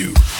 you.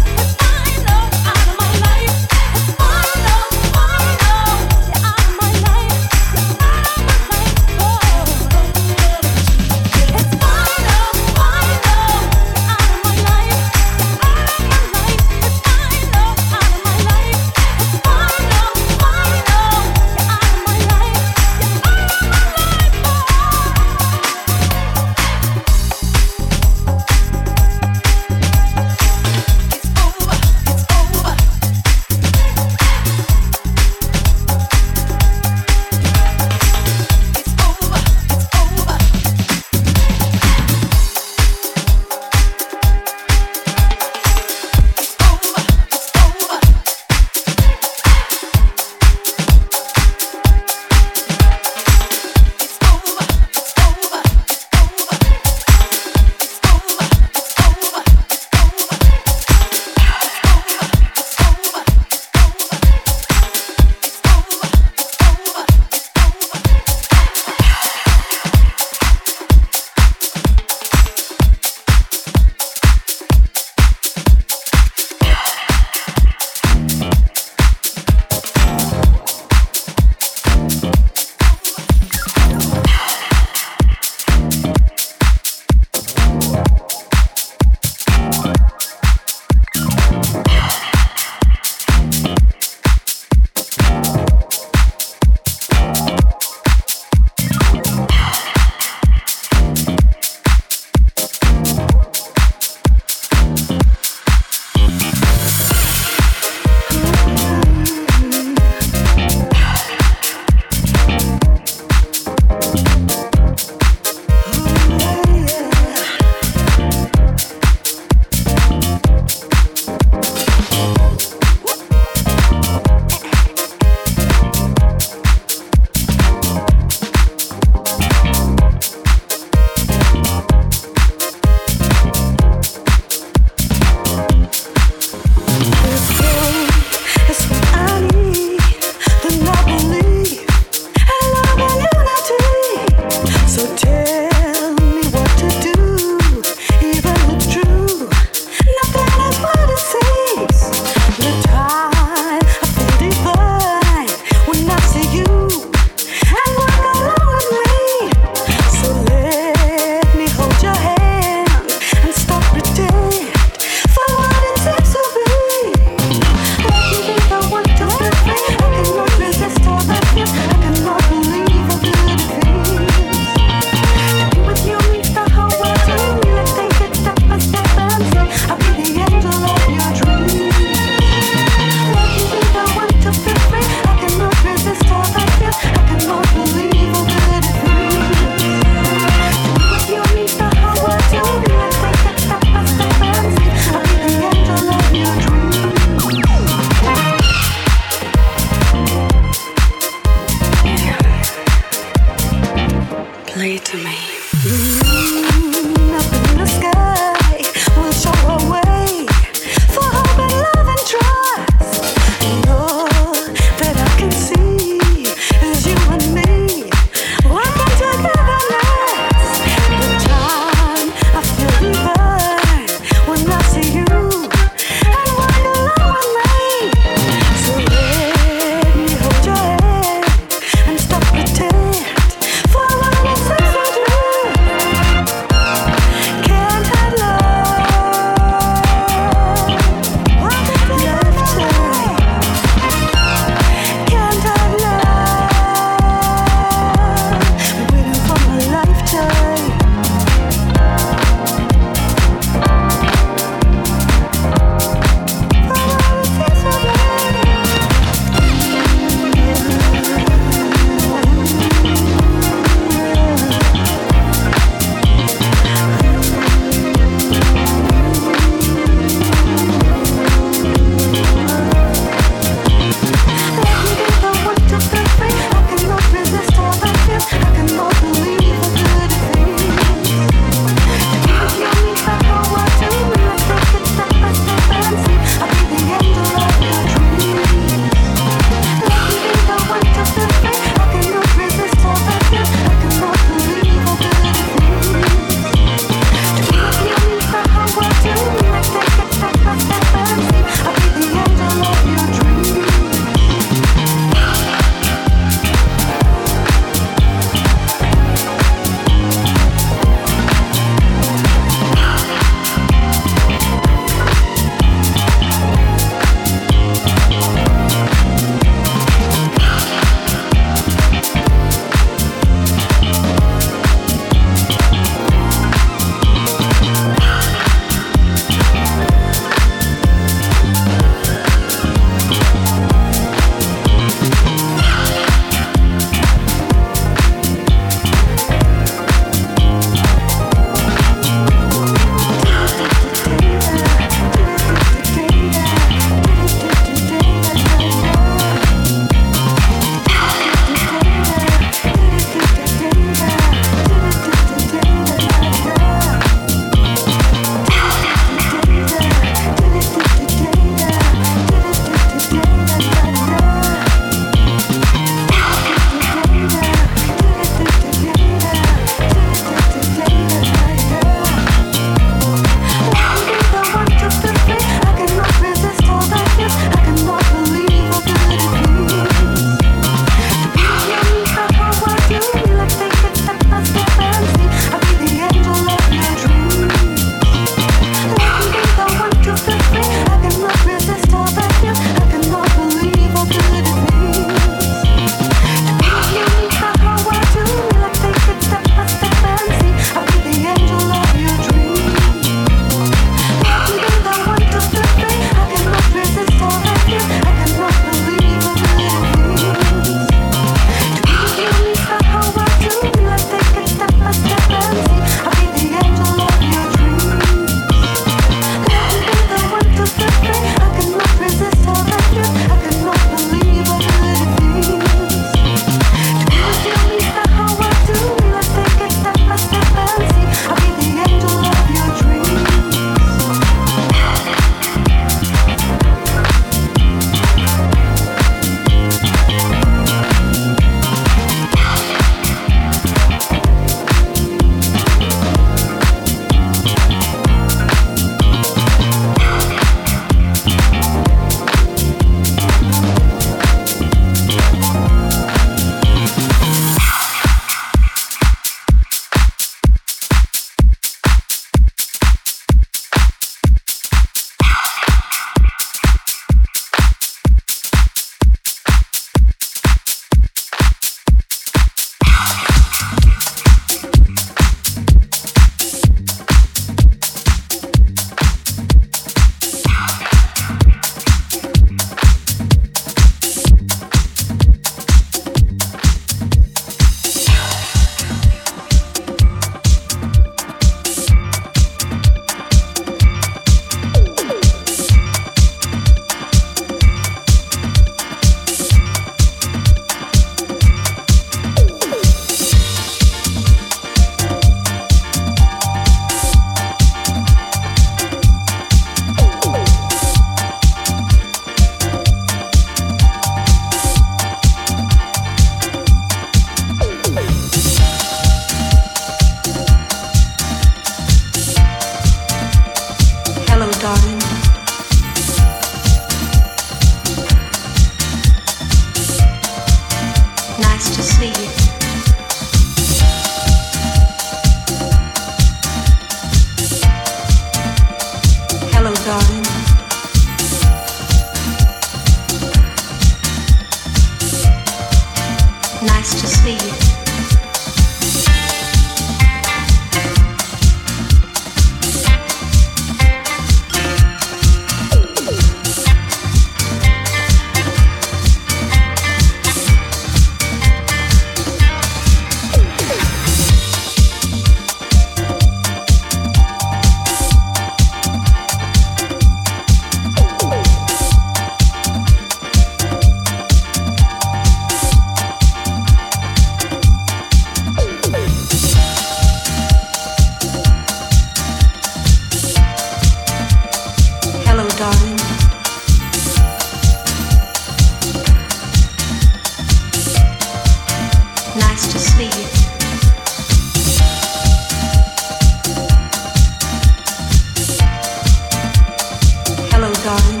Hello,